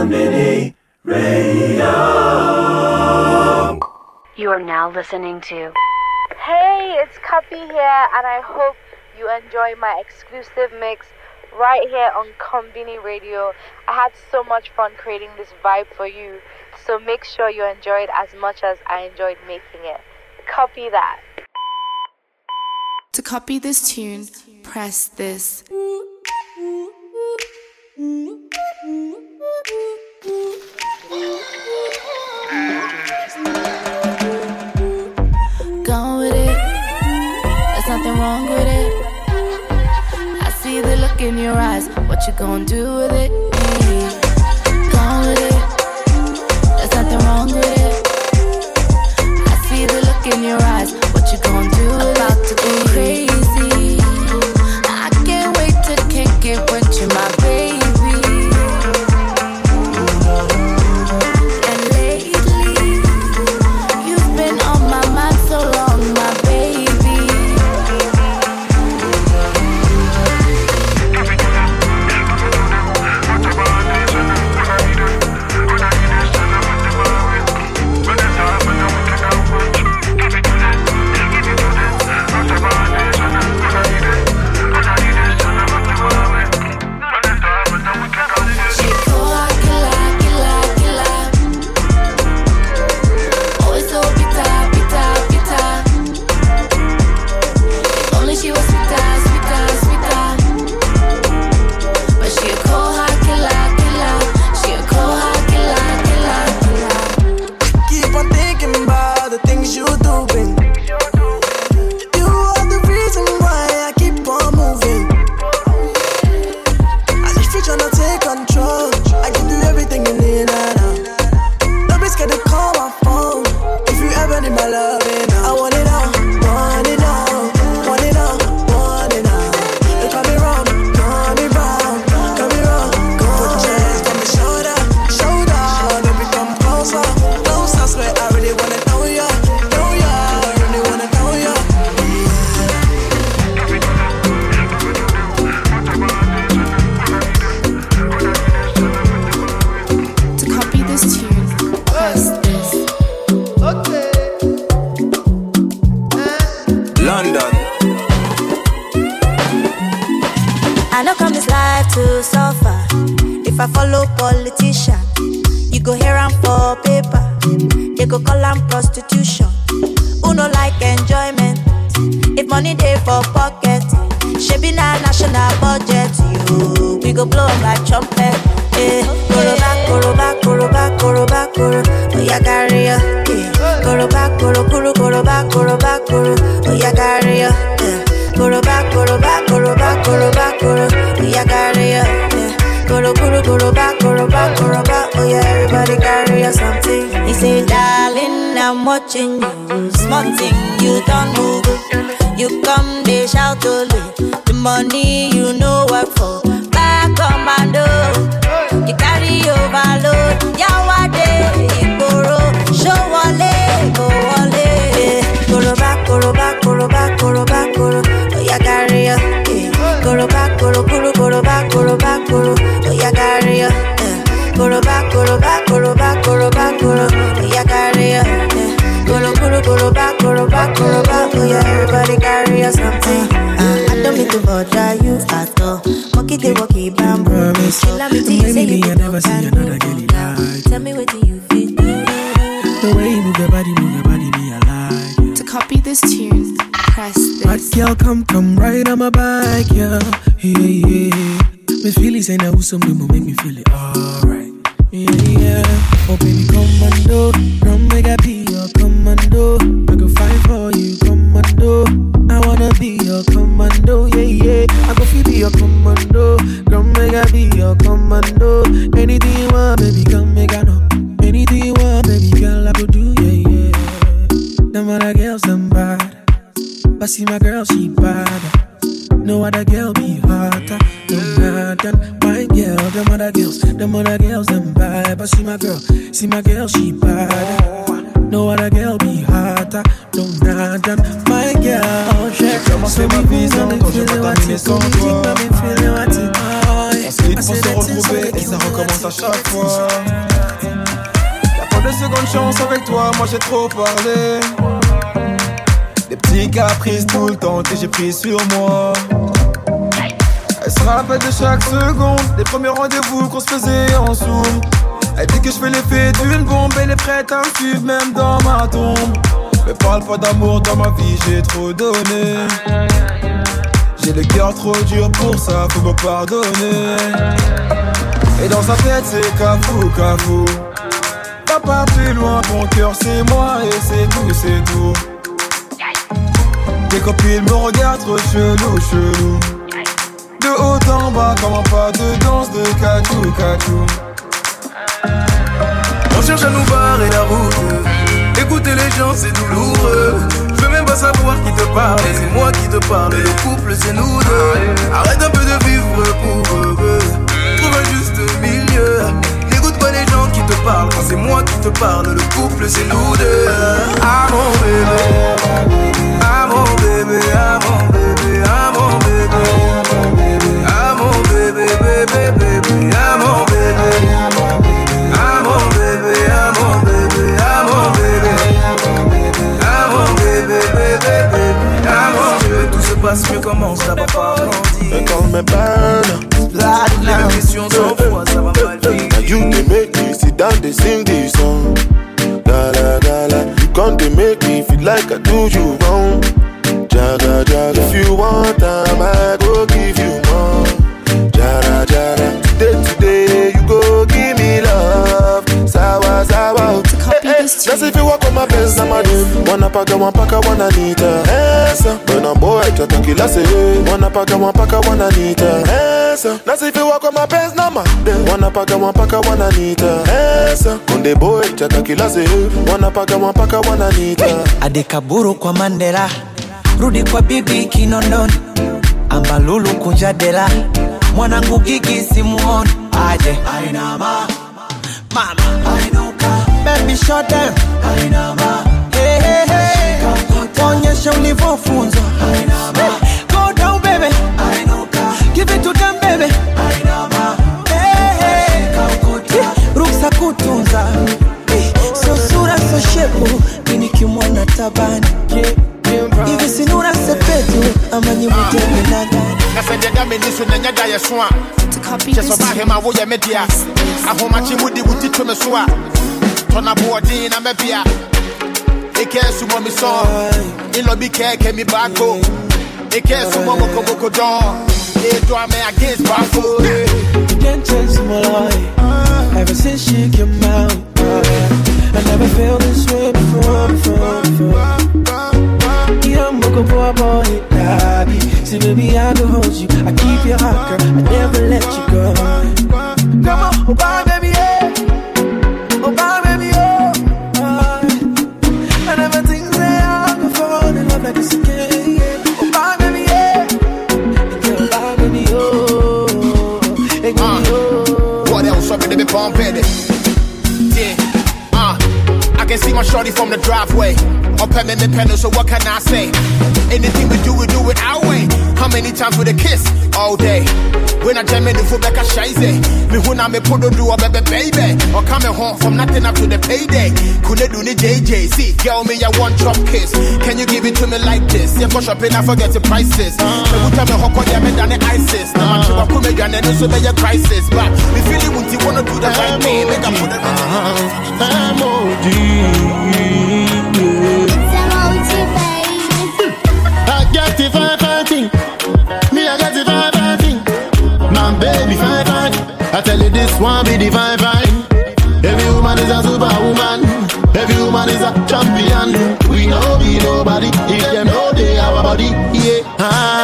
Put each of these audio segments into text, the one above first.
Konbini Radio. You are now listening to. Hey, it's Cuppy here, and I hope you enjoy my exclusive mix right here on Konbini Radio. I had so much fun creating this vibe for you, so make sure you enjoy it as much as I enjoyed making it. Copy that. To copy this tune, press this. Gone with it. There's nothing wrong with it. I see the look in your eyes. What you gonna do with it? If I follow politician, you go hear am for paper. They go call am prostitution. Who no like enjoyment? If money dey for pocket, shebi na national budget. You, we go blow like trumpet. Eh, koroba, koroba, koroba, koroba, koro. Oya carry ya. Eh, koroba, koro, koro, koroba, koroba, koro. Oya carry ya. Eh, koroba, koroba, koroba, koroba, koro. Oya carry koro, koro, koroba, koroba, koroba. Oya everybody carry ya something. He say, darling, I'm watching you. Small thing, you don't move. You come, they shout only. The money you know work for. Back commando. You carry overload. Yawade, Igboro. Show wale, go wale. Eh, Koroba, koroba, koroba, koroba, koro. Oya carry ya. eh. Koroba, koro, koro, koroba, koroba, koro. Oya carry bother you at all. Monkey they walk it bam Promise. Me till you say Maybe you me, I go never see and another go girl down. like Tell me what do you feel? The way you move your body, move your body, me I like. To copy this tune, press Hot this. girl, come, come right on my bike, yeah. Yeah, yeah. Me feel it, say now who some will make me feel it alright. Yeah, yeah. Oh, baby, commando. Come make I be your commando. I go fight for you, commando. I wanna be your commando, your commando. Come make I be your commando. Anything you want, baby, come make I know. Anything you want, baby, girl, I go do, yeah, yeah. Them other girls, them bad. But see my girl, trop parlé Des petits caprices tout le temps que j'ai pris sur moi. Elle se rappelle de chaque seconde Des premiers rendez-vous qu'on se faisait en zoom. Elle dit que je fais l'effet d'une bombe Elle est prête à me suivre même dans ma tombe. Mais parle pas d'amour dans ma vie, j'ai trop donné. J'ai le cœur trop dur pour ça, faut me pardonner. Et dans sa tête, c'est cafou, cafou. Papa plus loin, ton cœur c'est moi et c'est tout, c'est tout. Tes copines me regardent trop chelou, chelou. De haut en bas, comment pas de danse de cachou, cachou. On cherche à nous barrer la route. Écouter les gens, c'est douloureux. Je veux même pas savoir qui te parle, c'est moi qui te parle. Le couple, c'est nous deux. Arrête un peu de vivre pour eux. Te parlent, quand c'est moi qui te parle. Le couple, c'est nous deux. Ah mon bébé, ah mon bébé, ah mon bébé, ah mon bébé, ah mon bébé, bébé, bébé, ah mon bébé. Ah mon bébé, ah mon bébé, ah mon bébé Ah mon bébé, bébé, bébé Ah mon bébé Tout se passe mieux comment ça va pas grandir call me burner. Les questions sans fois ça va mal Now you they make me sit down, they sing this song. Gala gala, you come they make me feel like I do you wrong. Jaga jaga, if you want time, I go give you more. Jara jara, dude. Wanna pack, one pack, one Anita. Esa, when a boy try to kill us, eh. Wanna pack, one pack, one Anita. Esa, that's if you walk on my best, no man. Wanna pack, one pack, one Anita. Esa, when the boy try to kill us, eh. Wanna pack, one pack, one Anita. adekaburu kwa mandela rudi kwa bibi kinondoni ambalulu kunja dela mwanangu gigi simuoni aje Ainama. mama Ainuka. Baby shut them. Ainama. Hey, hey, hey. onyesha ulivyofunzwa Hey, go down baby. I know give it to them baby. Hey, hey. ruksa kutunza Eh, so sura so shepu. Mimi kimwona tabani. Hivi sinura sepetu ama nyimutende na gani na sɛ deɛ da m'ani so na nyɛ da yɛ so a To copy kyɛ this sɛ ɔbahema woyɛ me dea ahomakye mu de wo ti to me so a tɔnaboɔden na mɛbea ekɛ sumɔ me sɔn ilɔ bi kɛɛkɛ mi baako ekɛ sumɔ mokomoko dɔn edo ame against baako Intentions my life. Ever since she came out uh, I never felt this way before, before, before. Yeah, a boy, boy, daddy. See, baby, I can hold you. I keep your heart, girl. I never let you go. Come on, oh, baby, can see my shorty from the driveway. At me, me pedal, so what can I say? Anything we do, we do it our way. How many times with a kiss? All day. When I jam in the foot back a shize. Me who na me on do a baby baby. Or coming home from nothing up to the payday. Could do the JJ? See, girl, me, I want drop kiss. Can you give it to me like this? Yeah, go shopping, I forget the prices. Me who tell me how could you than the ISIS? Now I'm sure I could make an so be a crisis. But me feeling you wanna do the right thing, make I put it I tell you, this one be the fine, fine. Every woman is a superwoman. Every woman is a champion. We know be nobody. If them know they our body. Yeah. Ah.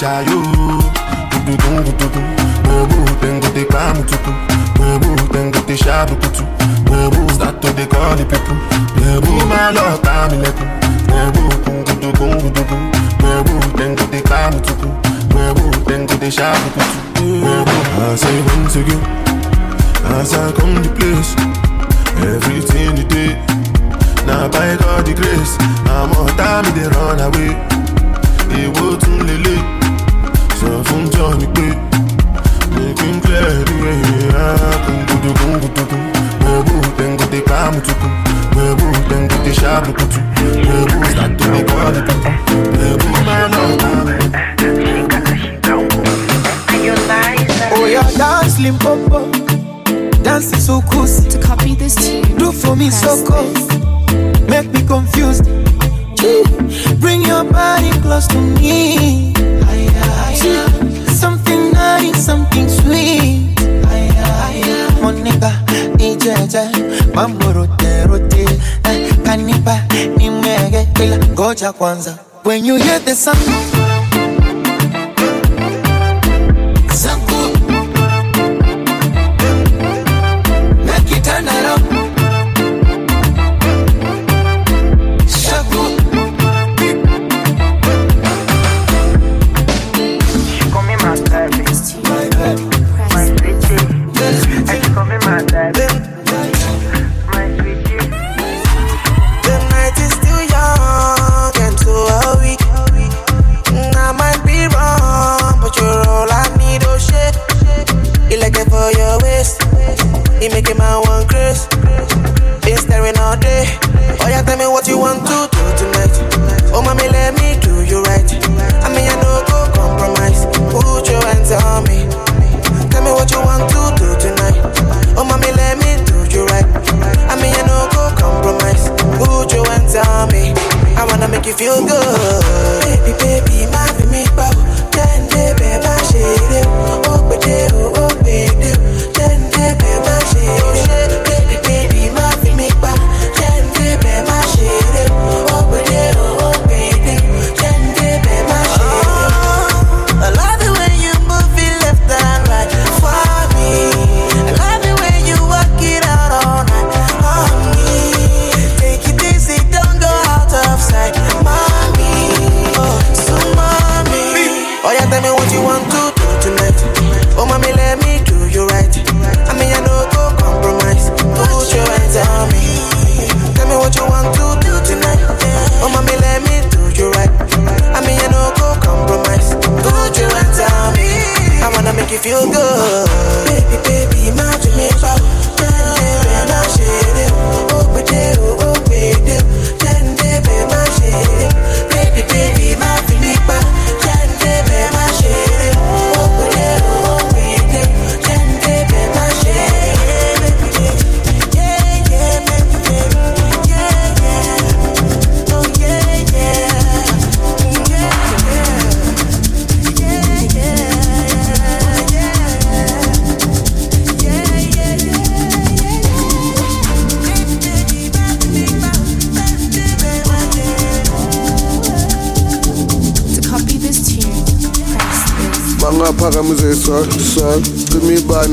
Buy or the shy, yo. Gudu-dum, gudu-dum. Webu, then go te kamu tutu. Webu, then go te shabu kutu. Webu, start to they call the people. Webu, my love, time leku. Webu, gudu-dum, gudu-dum. Then go te kamu tutu. Webu, then go te shabu kutu. Webu, I say once again. As I come to place, everything you did. Now by God the grace, I'm all time run away. Èwo tún lélẹ̀, sọ fún Johnny pé make clear the way. Kungudu kungudu, webu dengote kamutuku, webu dengote shabukutu, webu start to dey call the people, webu man Oh, oh yeah, dance limpopo. Dance is so cool. To copy this tune. Do for me so cool. Make me confused. Bring your body close to me. Something nice, something sweet. Monica, ijeje, mambo rote rote. Kanipa, nimege, ila ngoja kwanza. When you hear the sound.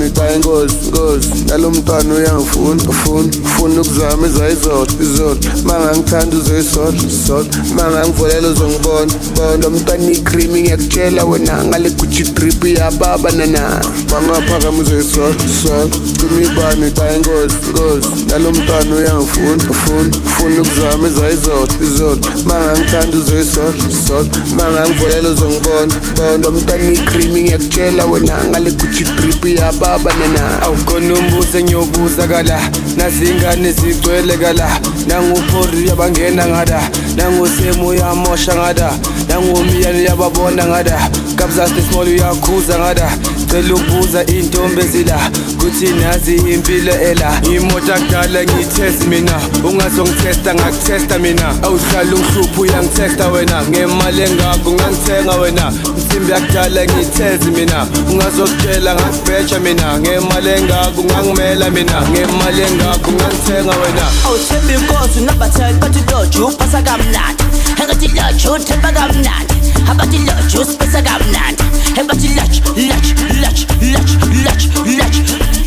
Cima ibani xa ingozi. Ngozi nalo mntwana uyangifuna ufuna ufuna ukuzama izayizodwa izodwa. Mama ngithanda uzoyisoda uzoyisoda Mama ngivulela uzongibona Bona umntwana i-cream ngiyakutshela wena ngale Gucci drip iyababa nana. Bangaphakama uzoyisoda uzoyisoda Cima ibani iqala ingozi ingozi Nalo mntwana uyangifuna ufuna Ufuna ukuzama ezayizoda izoda Mama ngithanda uzoyisoda uzoyisoda Mama ngivulela uzongibona Bona umntwana i-cream ngiyakutshela wena ngale Gucci drip iyababa nana. Awukhona umbu engiyobuza kala nazingane zigcwele kala. Nanguphori yabangena ngada nangusemu uyamosha ngada. Nangumiyane yababona ngada kabzasti small uyakhuza ngada. Cela ukubuza intombi ezila kuthi nazi impilo ela. Imoto akudala ngiyithest mina ungazongithesta ngakuthesta mina. Awuhlala ungihlupha uyangithesta wena ngemali engakho ungangithenga wena. Insimbi yakudala ngiyitheze angazi mina ungazokutshela ngakubheja mina. Ngemali engako ungangimela mina ngemali engako ungangithenga wena. Awuthemba inkosi unabathela bathi loju upasa kamnandi. Engathi loju uthemba kamnandi. Abathi loju usipesa kamnandi. Ebathi loju loju loju loju loju loju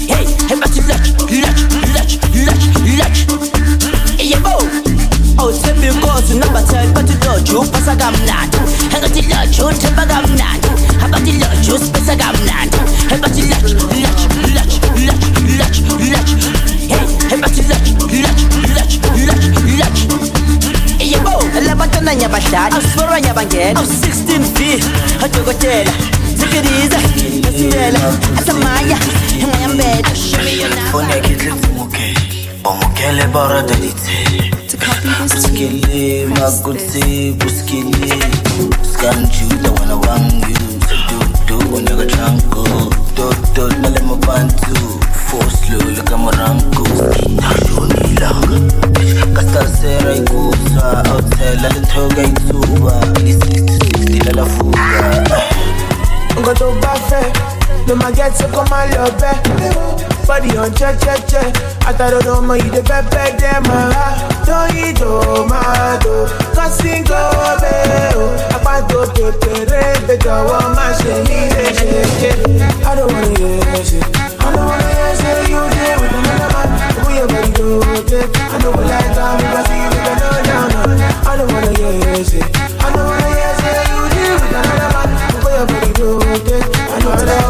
hey ebathi loju loju loju loju loju yebo. Awuthemba inkosi unabathela bathi loju upasa kamnandi. Engathi loju uthemba kamnandi. Abathi loju usipesa kamnandi. Ebathi loju loju yebo labantwana nyabadlali awusiforwa nyabangena awu-16 v adokotela zikiriza asiyela asamaya engayambela. Foneke tletse Bomokele bara de dite Buskele magutse buskele Skanjuda Dot dot male mabantu Force lulu kama rangu Skitashoni langa Kastasera ikusa Outside la toga ituba. Li 60 la fuga. Ló máa gẹ́ tí kò máa lọ bẹ́. Bọ́dì hàn jẹ́jẹ́jẹ́, àtàdodo ọmọ yìí dé pẹ́pẹ́ dẹ́ máa rà. Tóyìn tòmátò, kọ́síngò bẹ́ẹ̀ o. Apáto kékeré gbé jọ̀wọ́ má ṣe mí léṣe. I don't wanna hear ṣe. I don't wanna hear ṣe you dey with another man. Open your body go dey. I know we like am if I see you. I don't wanna hear ṣe. I don't wanna hear ṣe you dey with another man. Open your body go dey. I know that I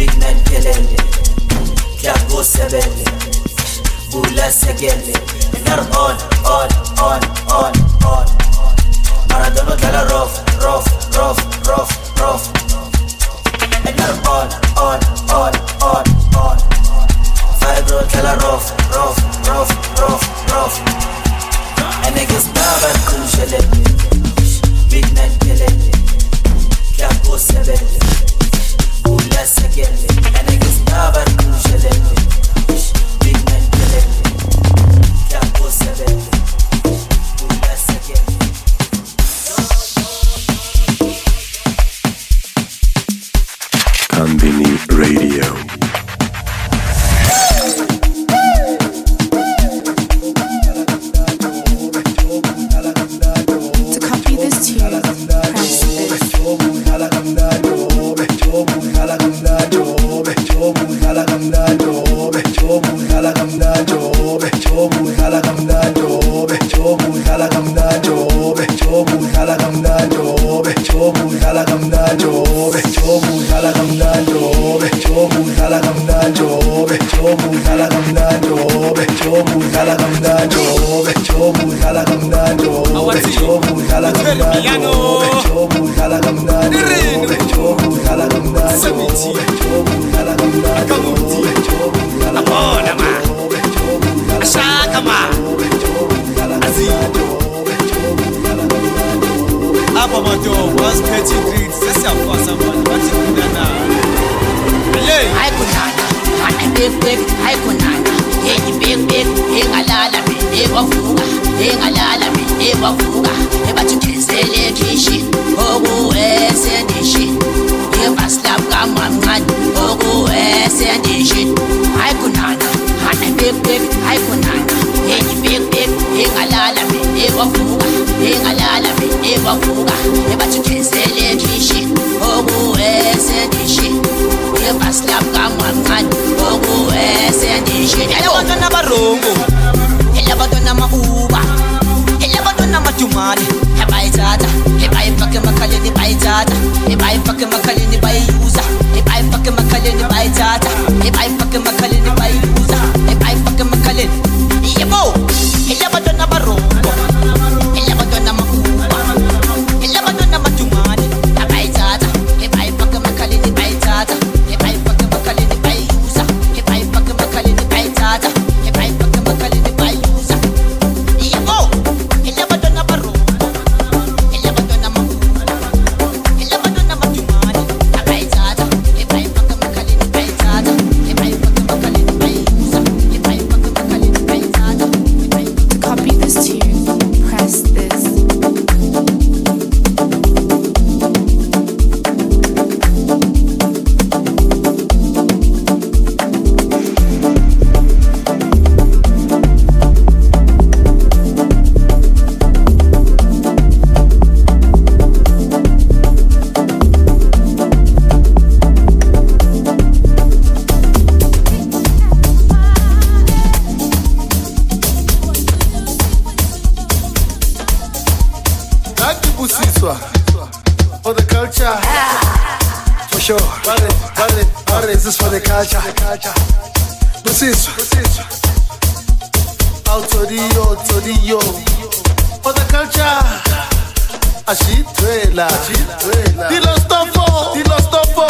Big night gelele Klago sebele Bula segele Nar on, on, on, on, on. Maradona dala rough, rough, rough, rough And nar on, on, on, on, on. Fibro dala rough, rough, rough, rough And niggas baba kumshelele Big night gelele Klago sebele Segele And niggas baba kumshelele Big baslap kamncane okuwesendishini elabantwana barongo elabantwana ma-uba elabantwana madumane ebayithatha ebayifake emakhaleni bayithatha ebayifake emakhaleni bayiyuza ebayifake emakhaleni bayithatha ebayifake emakhaleni For sure. Vale, vale, vale. This is for the culture. Busiswa. Autodio, autodio. For the culture. Ashitwela. Dilo stofo. Dilo stofo.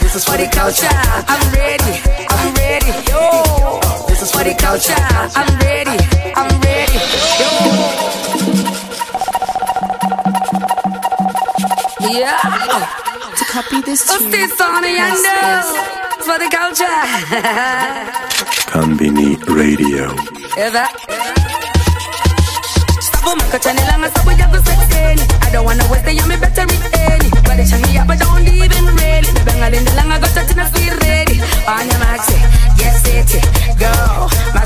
This is for the culture. I'm ready. I'm ready. Yo. Culture. I'm ready. I'm ready. Yo. Yeah. To copy this tune, What's this on the press under? For the culture. Konbini Radio. Eva. Stop makachanelanga sabu ya kusexeni I don't wanna waste the yummy better retain But it's me up but don't even really Bebangalindelanga got to not feel ready On your marks, yes it Go,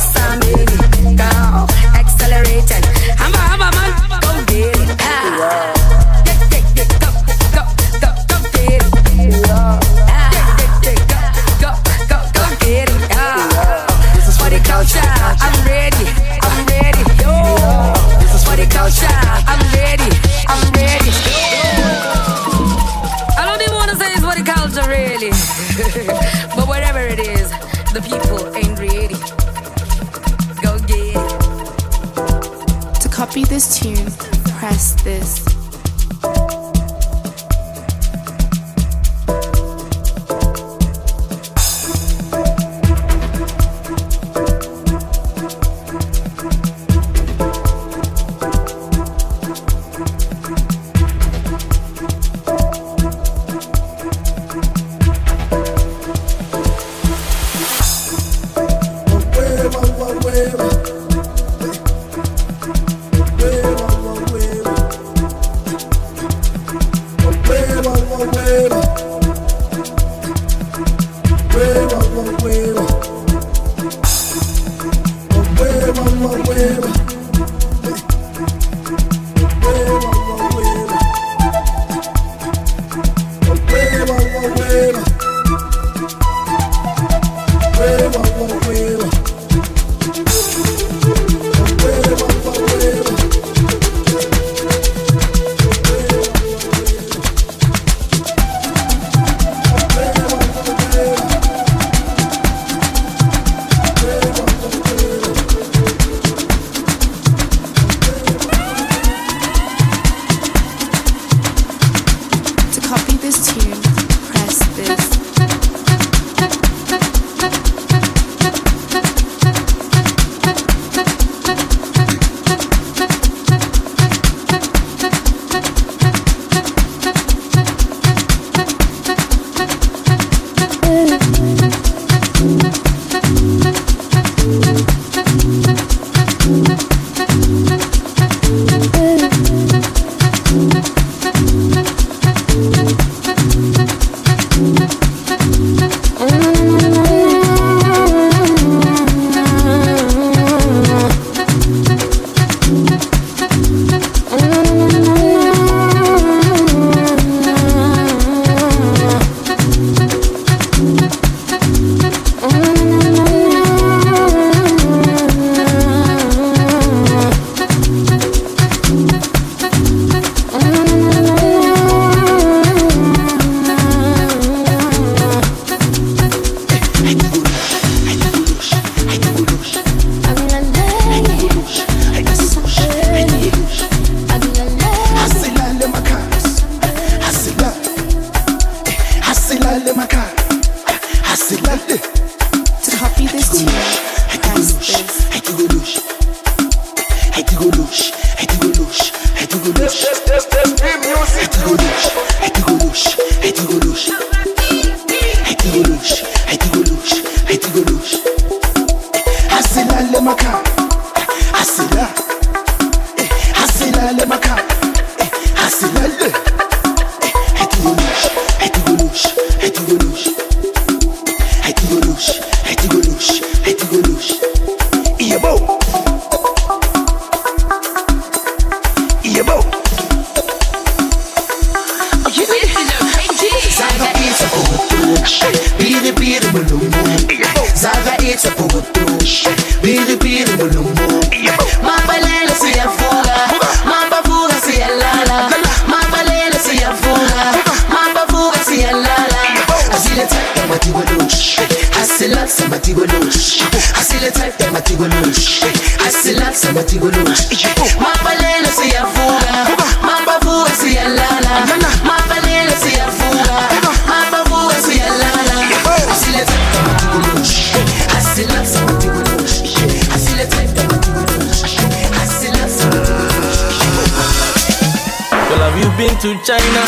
To China?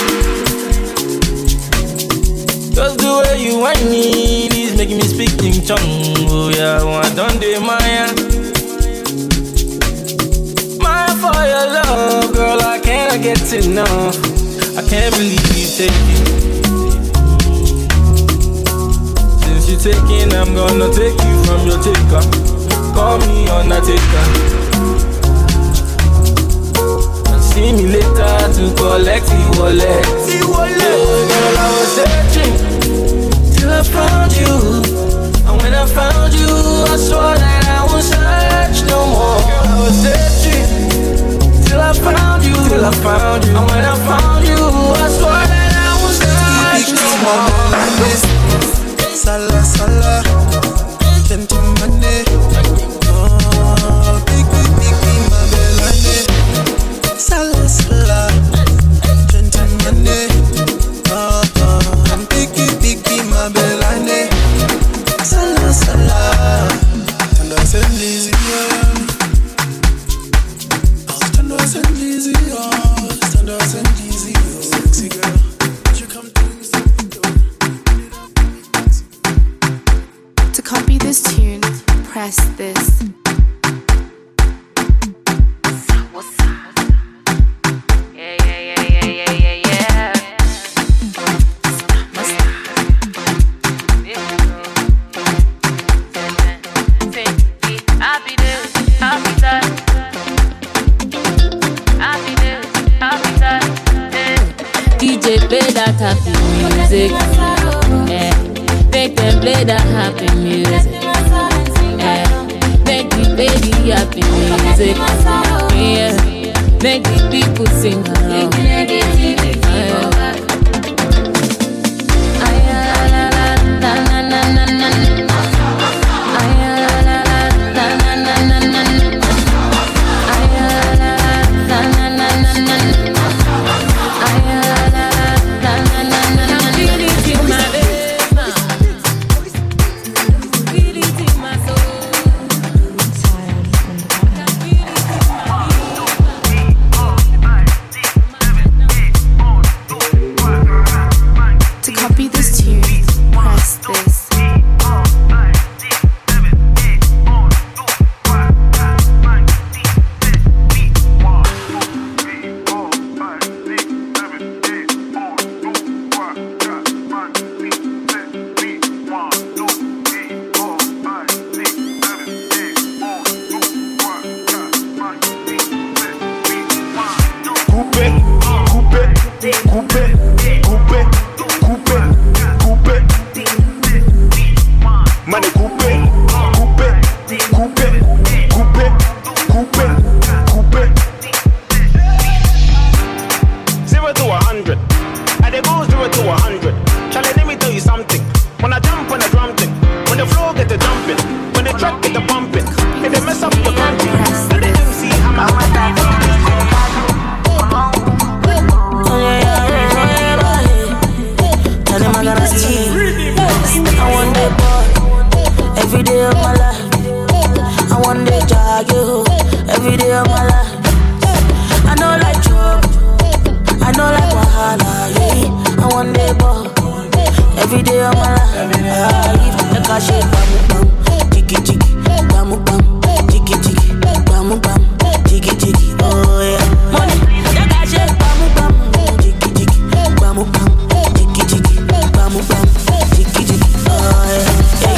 Just the way you want me, is making me speak in Chong. Oh yeah, I done the Maya. Maya for your love, girl, I cannot get enough. I can't believe you take it. Since you're taking, I'm gonna take you from your taker. Call me on Undertaker. And see me later to collect the wallet. The wallet. Oh, girl, I was searching till I found you. And when I found you, I swore that I won't search no more. Girl, I was searching till I found you. Till I found you. And when I found you, I swore that I won't search no more. Sala sala, Every day I'm. Every day I'm shake, bam, bam, jiggy, jiggy, bam, bam, jiggy, jiggy, bam, bam, jiggy, jiggy. Oh yeah. Money, bam, jiggy, jiggy, bam, jiggy, jiggy, bam, jiggy, jiggy. Oh yeah.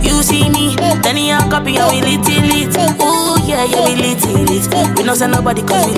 You see me, then copy and we lit it, lit. Ooh yeah, yeah we lit it, lit. We no send nobody 'cause we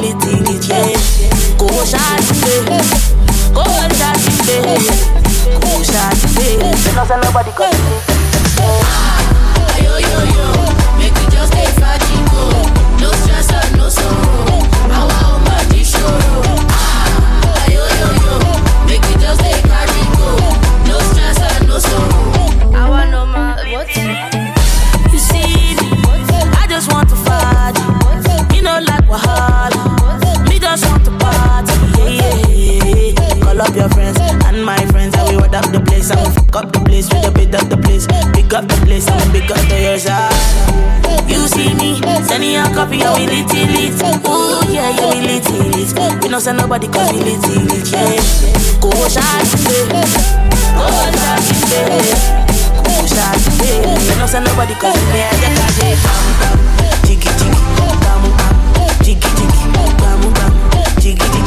because you better get. Bam bam, jiggy jiggy, bam bam, jiggy jiggy, bam bam, jiggy jiggy.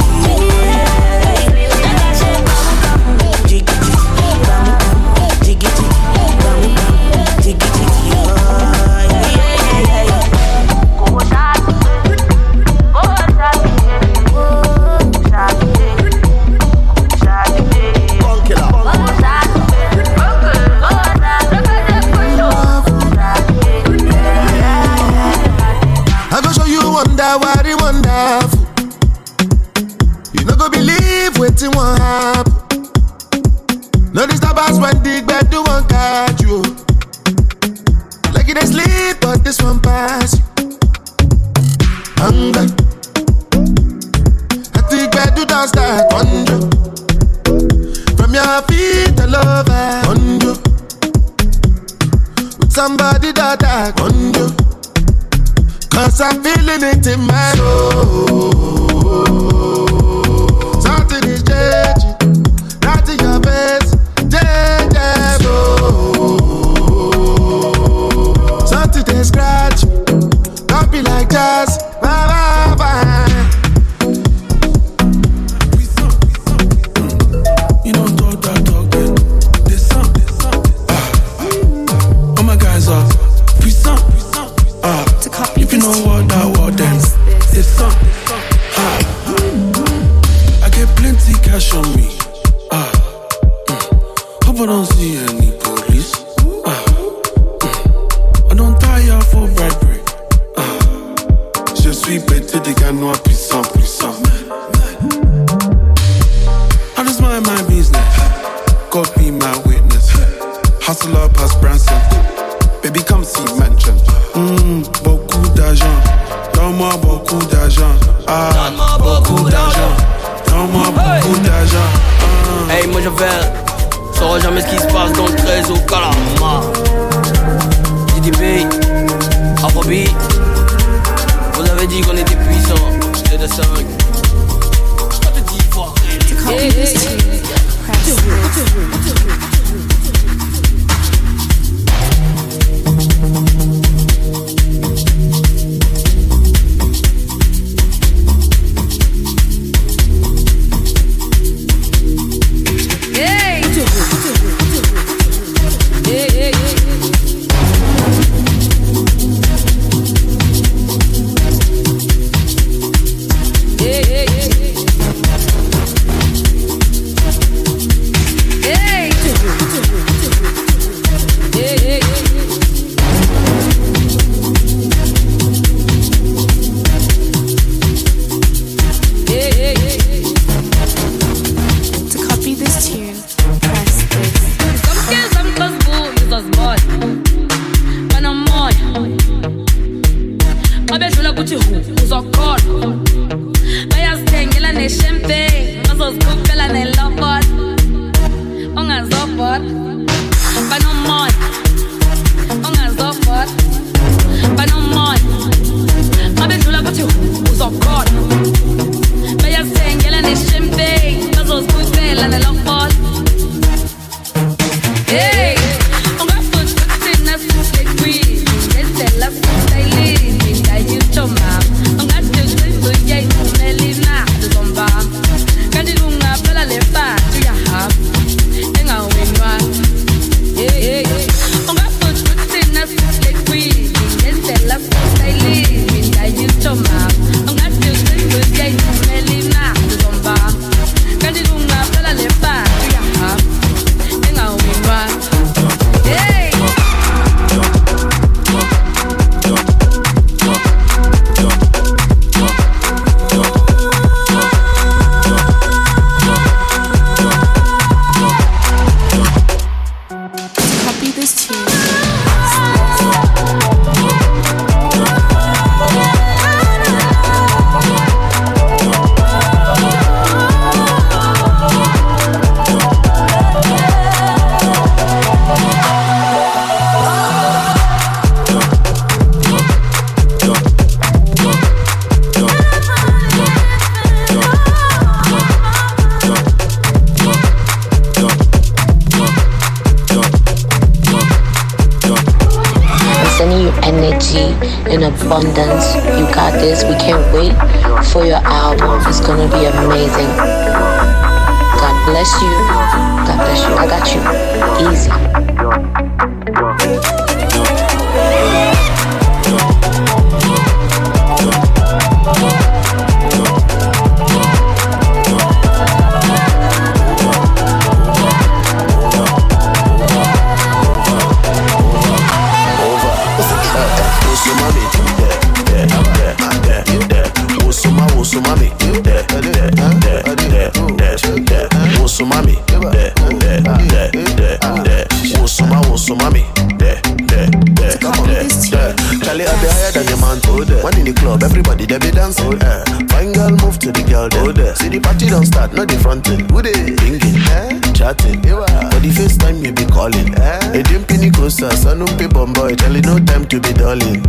not the fronting. Who they thinking? Eh? Chatting. Yeah. For the first time you be calling. Eh? Edim Pini Costa, Sanum Pibomboy, telling no time to be darling.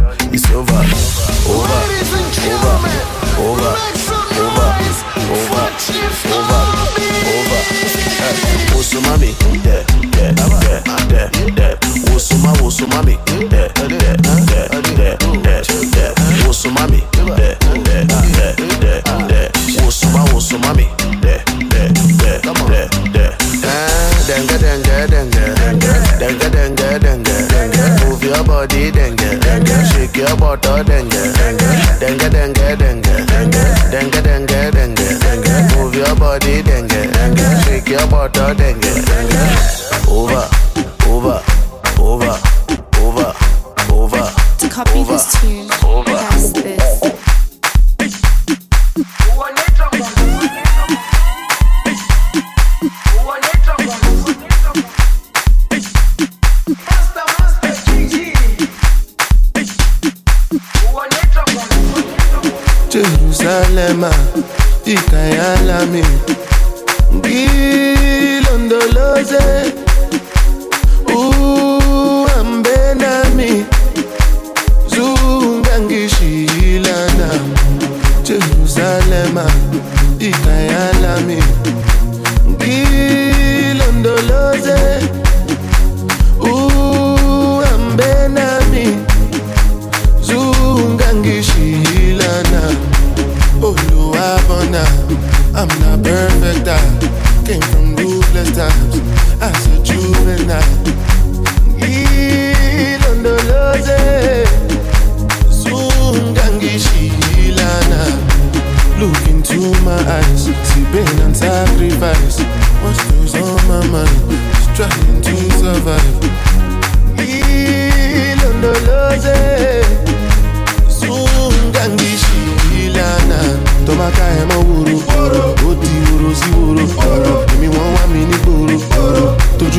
y callarla a.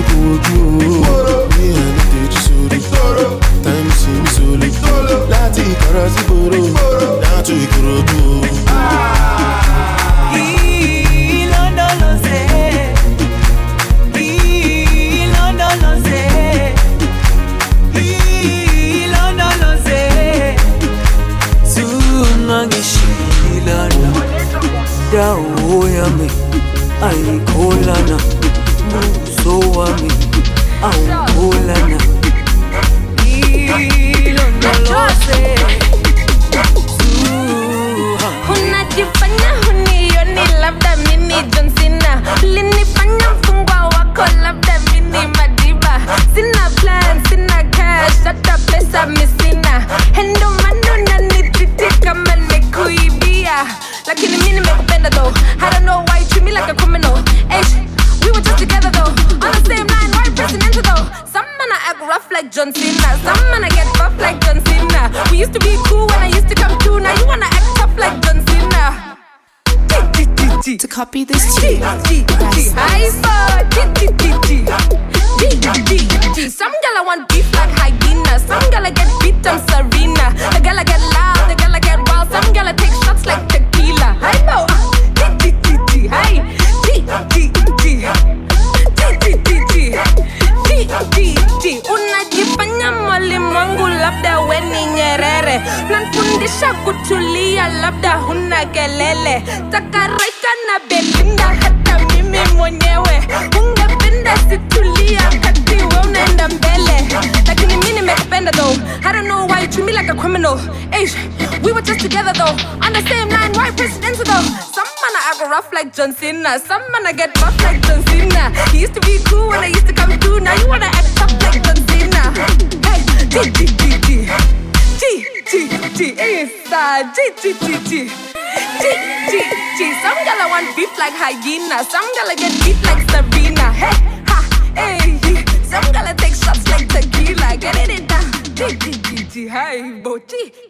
ojú ojú o. John Cena. Some man I get buff like John Cena. He used to be cool when I used to come through. Now you wanna act tough like John Cena. Hey G G G G. G G G G G G G. G G G. Some gala want beef like hyena. Some gala get beat like Serena. Hey ha hey. Some gala take shots like tequila. Get it in down G G G G. Hey bo G